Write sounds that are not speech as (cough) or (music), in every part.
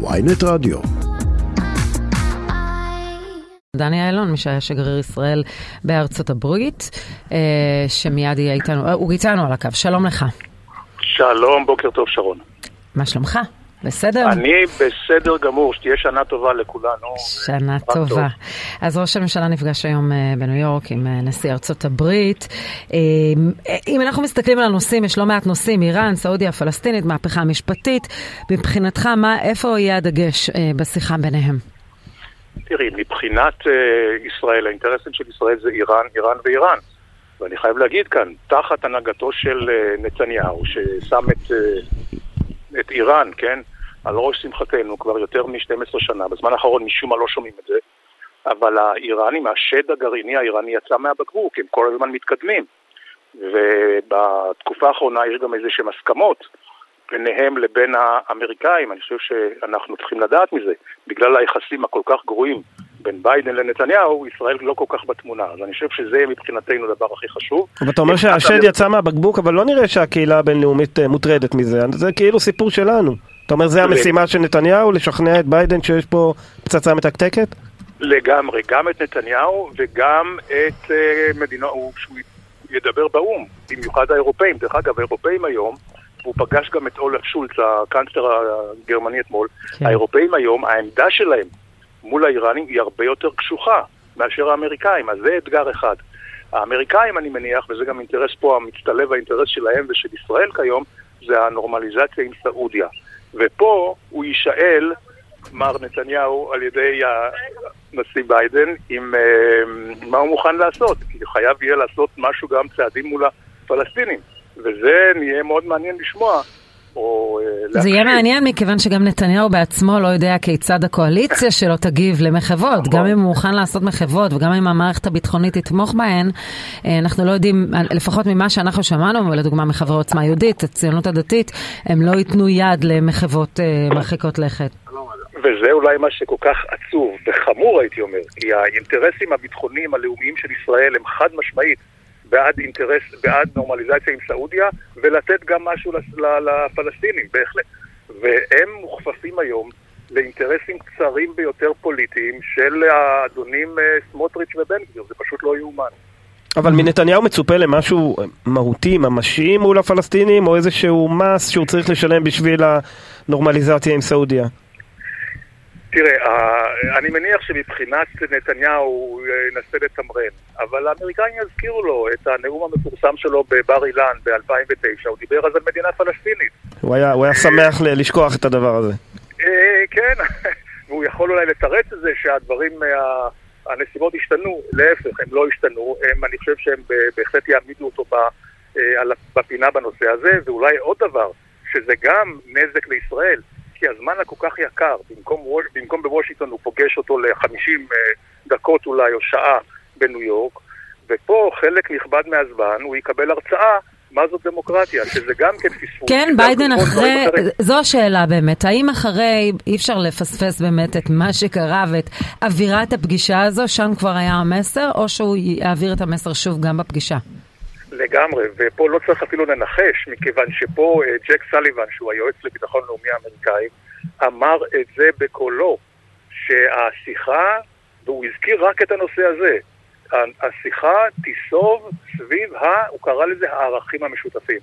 ויינט רדיו. דני אילון, מי שהיה שגריר ישראל בארצות הברית, אה, שמיד יהיה איתנו, אה, הוא איתנו על הקו, שלום לך. שלום, בוקר טוב שרון. מה שלומך? בסדר? אני בסדר גמור, שתהיה שנה טובה לכולנו. שנה טובה. טוב. אז ראש הממשלה נפגש היום אה, בניו יורק עם נשיא ארצות הברית. אם אנחנו מסתכלים על הנושאים, יש לא מעט נושאים, איראן, סעודיה, פלסטינית, מהפכה המשפטית. מבחינתך, מה, איפה יהיה הדגש בשיחה ביניהם? תראי, מבחינת ישראל, האינטרסים של ישראל זה איראן, איראן ואיראן. ואני חייב להגיד כאן, תחת הנהגתו של נתניהו, ששם את, את איראן, כן, על ראש שמחתנו כבר יותר מ-12 שנה, בזמן האחרון משום מה לא שומעים את זה, אבל האיראנים, השד הגרעיני האיראני יצא מהבקבוק, הם כל הזמן מתקדמים. ובתקופה האחרונה יש גם איזה שהן הסכמות ביניהם לבין האמריקאים, אני חושב שאנחנו צריכים לדעת מזה. בגלל היחסים הכל כך גרועים בין ביידן לנתניהו, ישראל לא כל כך בתמונה. אז אני חושב שזה מבחינתנו הדבר הכי חשוב. אבל אתה אומר שהשד יצא מהבקבוק, אבל לא נראה שהקהילה הבינלאומית אה, מוטרדת מזה. זה כאילו סיפור שלנו. אתה אומר, זה המשימה של נתניהו, לשכנע את ביידן שיש פה פצצה מתקתקת? לגמרי, גם את נתניהו וגם את אה, מדינות, שהוא ידבר באו"ם, במיוחד האירופאים. דרך אגב, האירופאים היום, והוא פגש גם את אולף שולץ, הקאנצלר הגרמני אתמול, כן. האירופאים היום, העמדה שלהם מול האיראנים היא הרבה יותר קשוחה מאשר האמריקאים, אז זה אתגר אחד. האמריקאים, אני מניח, וזה גם אינטרס פה המצטלב האינטרס שלהם ושל ישראל כיום, זה הנורמליזציה עם סעודיה. ופה הוא יישאל, מר נתניהו, על ידי הנשיא ביידן, עם uh, מה הוא מוכן לעשות. כי חייב יהיה לעשות משהו, גם צעדים מול הפלסטינים. וזה נהיה מאוד מעניין לשמוע. או להקשיב. זה יהיה מעניין מכיוון שגם נתניהו בעצמו לא יודע כיצד הקואליציה שלו תגיב למחוות. גם אם הוא מוכן לעשות מחוות וגם אם המערכת הביטחונית תתמוך בהן, אה, אנחנו לא יודעים, לפחות ממה שאנחנו שמענו, לדוגמה מחברי עוצמה יהודית, הציונות הדתית, הם לא ייתנו יד למחוות אה, מרחיקות לכת. וזה אולי מה שכל כך עצוב וחמור הייתי אומר, כי האינטרסים הביטחוניים הלאומיים של ישראל הם חד משמעית בעד אינטרס, בעד נורמליזציה עם סעודיה, ולתת גם משהו לפלסטינים, בהחלט. והם מוכפפים היום לאינטרסים קצרים ביותר פוליטיים של האדונים אה, סמוטריץ' ובן גביר, זה פשוט לא יאומן. אבל מנתניהו מצופה למשהו מהותי, ממשי מול הפלסטינים, או איזשהו מס שהוא צריך לשלם בשביל הנורמליזציה עם סעודיה? תראה, אני מניח שמבחינת נתניהו הוא ינסה לתמרן, אבל האמריקאים יזכירו לו את הנאום המפורסם שלו בבר אילן ב-2009, הוא דיבר אז על מדינה פלסטינית. הוא היה, הוא היה שמח לשכוח את הדבר הזה. אה, כן, (laughs) והוא יכול אולי לתרץ את זה שהדברים, הנסיבות השתנו, להפך, הם לא השתנו, הם, אני חושב שהם בהחלט יעמידו אותו אה, בפינה בנושא הזה, ואולי עוד דבר, שזה גם נזק לישראל. כי הזמן הכל כך יקר, במקום, במקום בוושינגטון הוא פוגש אותו ל-50 אה, דקות אולי או שעה בניו יורק, ופה חלק נכבד מהזמן הוא יקבל הרצאה מה זאת דמוקרטיה, שזה גם כן פספוס. כן, ביידן אחרי, זו השאלה באמת, האם אחרי, אי אפשר לפספס באמת את מה שקרה ואת אווירת הפגישה הזו, שם כבר היה המסר, או שהוא יעביר את המסר שוב גם בפגישה? לגמרי, ופה לא צריך אפילו לנחש, מכיוון שפה אה, ג'ק סליבן, שהוא היועץ לביטחון לאומי האמריקאי, אמר את זה בקולו, שהשיחה, והוא הזכיר רק את הנושא הזה, השיחה תיסוב סביב ה... הוא קרא לזה הערכים המשותפים.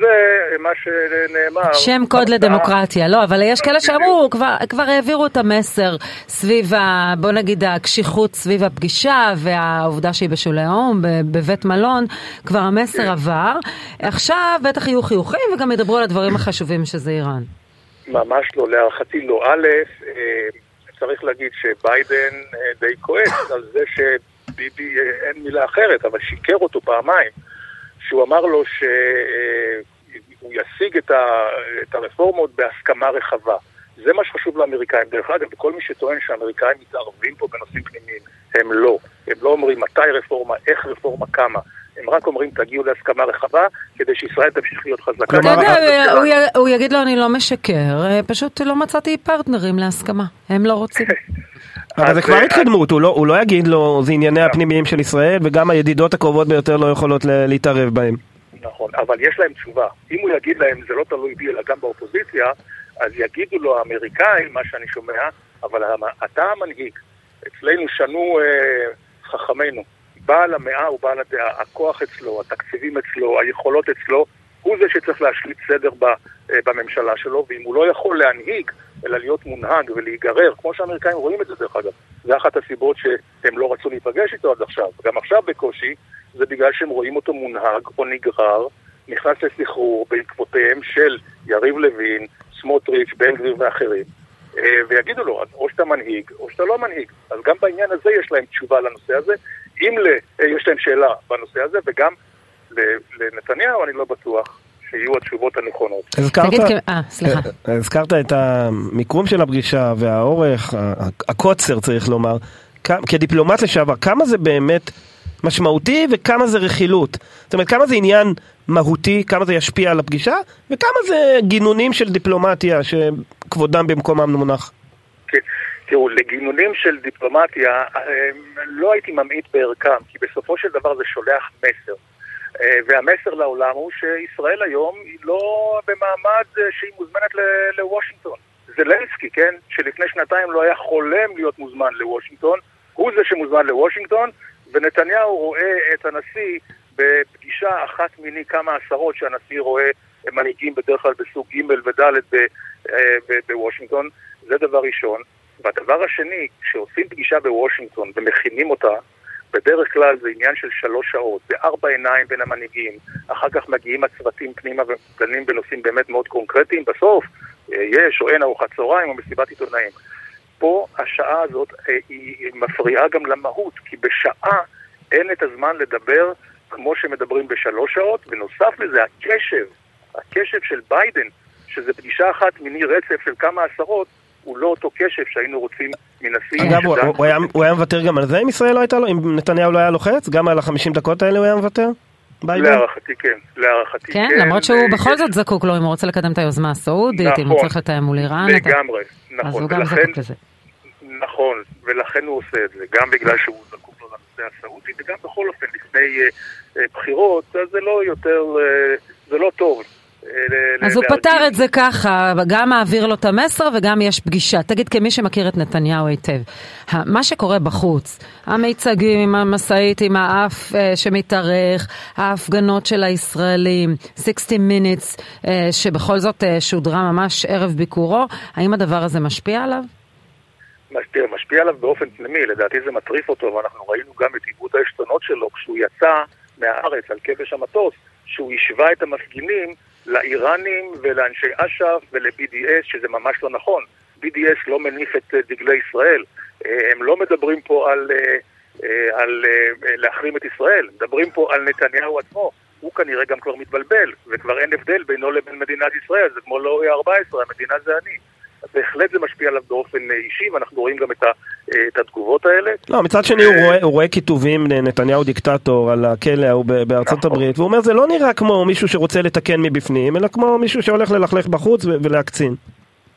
זה מה שנאמר. שם קוד לדמוקרטיה, לא, אבל יש כאלה שאמרו, כבר, כבר העבירו את המסר סביב, ה, בוא נגיד, הקשיחות סביב הפגישה והעובדה שהיא בשולי האו"ם, בבית מלון, כבר המסר כן. עבר. עכשיו בטח יהיו חיוכים וגם ידברו על הדברים החשובים שזה איראן. ממש לא, להערכתי לא. א', אה, צריך להגיד שביידן אה, די כועס על זה שביבי, אה, אין מילה אחרת, אבל שיקר אותו פעמיים. שהוא אמר לו שהוא ישיג את, ה, את הרפורמות בהסכמה רחבה. זה מה שחשוב לאמריקאים. דרך אגב, וכל מי שטוען שהאמריקאים מתערבים פה בנושאים פנימיים, הם לא. הם לא אומרים מתי רפורמה, איך רפורמה, כמה. הם רק אומרים תגיעו להסכמה רחבה כדי שישראל תמשיך להיות חזקה. אתה יודע, הוא יגיד לו אני לא משקר, אה, פשוט לא מצאתי פרטנרים להסכמה, הם לא רוצים. (laughs) אבל זה כבר התקדמות, הוא לא, הוא לא יגיד לו זה ענייני הפנימיים של ישראל וגם הידידות הקרובות ביותר לא יכולות להתערב בהם. נכון, אבל יש להם תשובה. אם הוא יגיד להם זה לא תלוי בי אלא גם באופוזיציה, אז יגידו לו האמריקאים, מה שאני שומע, אבל אתה המנהיג. אצלנו שנו אה, חכמינו. בעל המאה הוא בעל הדעה, הכוח אצלו, התקציבים אצלו, היכולות אצלו, הוא זה שצריך להשליט סדר ב, אה, בממשלה שלו, ואם הוא לא יכול להנהיג, אלא להיות מונהג ולהיגרר, כמו שהאמריקאים רואים את זה דרך אגב, זה אחת הסיבות שהם לא רצו להיפגש איתו עד עכשיו, גם עכשיו בקושי, זה בגלל שהם רואים אותו מונהג או נגרר, נכנס לסחרור בעקבותיהם של יריב לוין, סמוטריץ', בן גביר ואחרים, אה, ויגידו לו, או שאתה מנהיג או שאתה לא מנהיג. אז גם בעניין הזה יש להם תשובה לנושא הזה. אם אה, יש להם שאלה בנושא הזה, וגם לנתניהו אני לא בטוח שיהיו התשובות הנכונות. הזכרת, אה, סליחה. הזכרת את המיקום של הפגישה והאורך, הקוצר צריך לומר. כדיפלומט לשעבר, כמה זה באמת משמעותי וכמה זה רכילות? זאת אומרת, כמה זה עניין מהותי, כמה זה ישפיע על הפגישה, וכמה זה גינונים של דיפלומטיה שכבודם במקומם מונח? כן. תראו, לגינונים של דיפלומטיה אה, לא הייתי ממעיט בערכם, כי בסופו של דבר זה שולח מסר. אה, והמסר לעולם הוא שישראל היום היא לא במעמד אה, שהיא מוזמנת לוושינגטון. זלנסקי, כן, שלפני שנתיים לא היה חולם להיות מוזמן לוושינגטון, הוא זה שמוזמן לוושינגטון, ונתניהו רואה את הנשיא בפגישה אחת מיני כמה עשרות שהנשיא רואה מנהיגים בדרך כלל בסוג ג' וד' בוושינגטון, זה דבר ראשון. והדבר השני, כשעושים פגישה בוושינגטון ומכינים אותה, בדרך כלל זה עניין של שלוש שעות, זה ארבע עיניים בין המנהיגים, אחר כך מגיעים הצוותים פנימה ודנים בנושאים באמת מאוד קונקרטיים, בסוף אה, יש או אין ארוחת צהריים או מסיבת עיתונאים. פה השעה הזאת אה, היא מפריעה גם למהות, כי בשעה אין את הזמן לדבר כמו שמדברים בשלוש שעות, ונוסף לזה הקשב, הקשב של ביידן, שזה פגישה אחת מיני רצף של כמה עשרות, הוא לא אותו קשב שהיינו רוצים מנשיא. אגב, הוא, הוא, היה, הוא היה מוותר גם על זה אם ישראל לא הייתה לו? אם נתניהו לא היה לוחץ? גם על החמישים דקות האלה הוא היה מוותר? להערכתי כן, להערכתי כן. כן, למרות שהוא ו... בכל זאת זקוק לו אם הוא רוצה לקדם את היוזמה הסעודית, נכון, אם הוא נכון. צריך לתאם מול איראן. לגמרי, אתה... נכון. אז הוא גם זקוק לזה. נכון, ולכן הוא עושה את זה, גם בגלל שהוא זקוק לו לנושא הסעודי, וגם בכל אופן לפני uh, uh, בחירות, אז זה לא יותר, uh, זה לא טוב. אז הוא פתר את זה ככה, גם מעביר לו את המסר וגם יש פגישה. תגיד, כמי שמכיר את נתניהו היטב, מה שקורה בחוץ, המיצגים עם המשאית, עם האף אה, שמתארך, ההפגנות של הישראלים, 60 minutes, אה, שבכל זאת אה, שודרה ממש ערב ביקורו, האם הדבר הזה משפיע עליו? משפיע, משפיע עליו באופן פנימי, לדעתי זה מטריף אותו, ואנחנו ראינו גם את עיבוד העשתונות שלו כשהוא יצא מהארץ על כבש המטוס, שהוא השווה את המפגינים לאיראנים ולאנשי אש"ף ול-BDS, שזה ממש לא נכון. BDS לא מניף את אה, דגלי ישראל. אה, הם לא מדברים פה על, אה, על להחרים את ישראל, מדברים פה על נתניהו עצמו. הוא כנראה גם כבר מתבלבל, וכבר אין הבדל בינו לבין מדינת ישראל, זה כמו לאורי 14, המדינה זה אני. בהחלט זה משפיע עליו באופן אישי, ואנחנו רואים גם את, ה, את התגובות האלה. לא, מצד שני הוא רואה, הוא רואה כיתובים, נתניהו דיקטטור על הכלא ההוא בארצות נכון. הברית, והוא אומר זה לא נראה כמו מישהו שרוצה לתקן מבפנים, אלא כמו מישהו שהולך ללכלך בחוץ ולהקצין.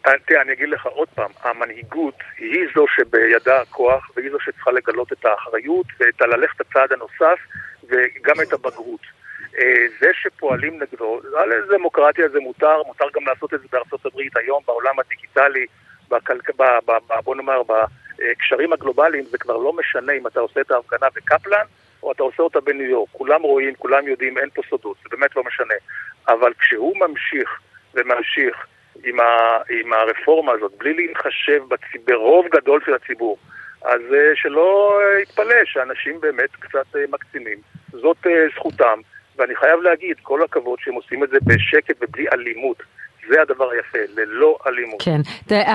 אה, תראה, אני אגיד לך עוד פעם, המנהיגות היא זו שבידה הכוח, והיא זו שצריכה לגלות את האחריות ואת הללכת הצעד הנוסף, וגם את הבגרות. אה, זה שפועלים נגדו, על דמוקרטיה זה מותר, מותר גם לעשות את זה בארצות הברית היום, בעולם הדיגיטלי, בכלכ... ב... ב... ב... בוא נאמר, בקשרים הגלובליים, זה כבר לא משנה אם אתה עושה את ההפגנה בקפלן או אתה עושה אותה בניו יורק. כולם רואים, כולם יודעים, אין פה סודות, זה באמת לא משנה. אבל כשהוא ממשיך וממשיך עם, ה... עם הרפורמה הזאת, בלי להתחשב בצ... ברוב גדול של הציבור, אז אה, שלא יתפלא שאנשים באמת קצת אה, מקצינים. זאת זכותם. ואני חייב להגיד, כל הכבוד שהם עושים את זה בשקט ובלי אלימות. זה הדבר היפה, ללא אלימות. כן.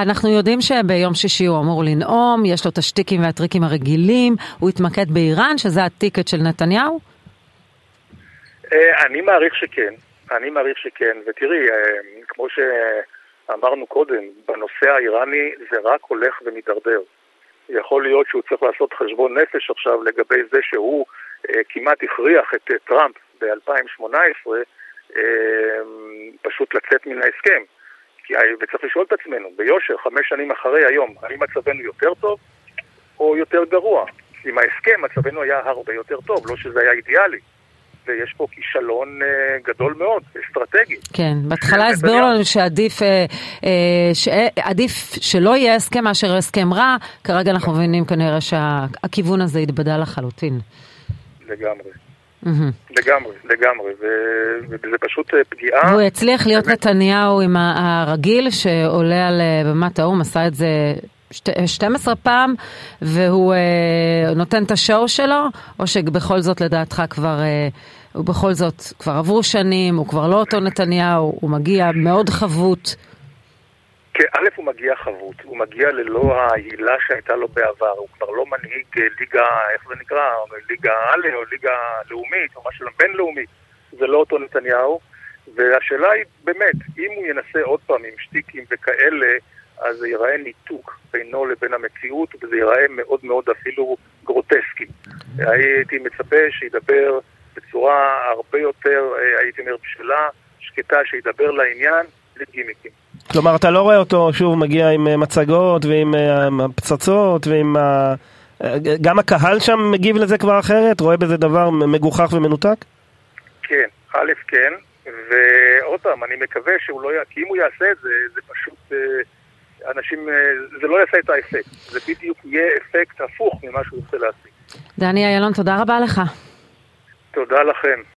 אנחנו יודעים שביום שישי הוא אמור לנאום, יש לו את השטיקים והטריקים הרגילים, הוא התמקד באיראן, שזה הטיקט של נתניהו? אה, אני מעריך שכן, אני מעריך שכן, ותראי, אה, כמו שאמרנו קודם, בנושא האיראני זה רק הולך ומידרדר. יכול להיות שהוא צריך לעשות חשבון נפש עכשיו לגבי זה שהוא אה, כמעט הכריח את טראמפ ב-2018 אמ, פשוט לצאת מן ההסכם. וצריך לשאול את עצמנו, ביושר, חמש שנים אחרי היום, האם מצבנו יותר טוב או יותר גרוע? עם ההסכם מצבנו היה הרבה יותר טוב, לא שזה היה אידיאלי. ויש פה כישלון אה, גדול מאוד, אסטרטגי. כן, בהתחלה הסבירו לנו שעדיף אה, אה, שעדיף שלא יהיה הסכם מאשר הסכם רע, כרגע אנחנו מבינים כנראה שהכיוון הזה התבדה לחלוטין. לגמרי. לגמרי, לגמרי, וזה פשוט פגיעה. והוא הצליח להיות נתניהו עם הרגיל שעולה על במת האו"ם, עשה את זה 12 פעם, והוא אה, נותן את השואו שלו, או שבכל זאת לדעתך כבר, אה, ובכל זאת כבר עברו שנים, הוא כבר לא אותו נתניהו, הוא מגיע מאוד חבוט. א', הוא מגיע חבוט, הוא מגיע ללא ההילה שהייתה לו בעבר, הוא כבר לא מנהיג אה, ליגה, איך זה נקרא, ליגה א' או ליגה לאומית או משהו בינלאומי, זה לא אותו נתניהו, והשאלה היא באמת, אם הוא ינסה עוד פעם עם שטיקים וכאלה, אז זה ייראה ניתוק בינו לבין המציאות, וזה ייראה מאוד מאוד אפילו גרוטסקי. הייתי מצפה שידבר בצורה הרבה יותר, אה, הייתי אומר, בשלה, שקטה, שידבר לעניין, בלי גימיקים. כלומר, אתה לא רואה אותו שוב מגיע עם אה, מצגות ועם אה, פצצות ועם ה... גם הקהל שם מגיב לזה כבר אחרת? רואה בזה דבר מגוחך ומנותק? כן, א', כן, ועוד פעם, אני מקווה שהוא לא י... כי אם הוא יעשה את זה, זה פשוט... אנשים, אה, זה לא יעשה את האפקט, זה בדיוק יהיה אפקט הפוך ממה שהוא רוצה להשיג. דני איילון, תודה רבה לך. תודה לכם.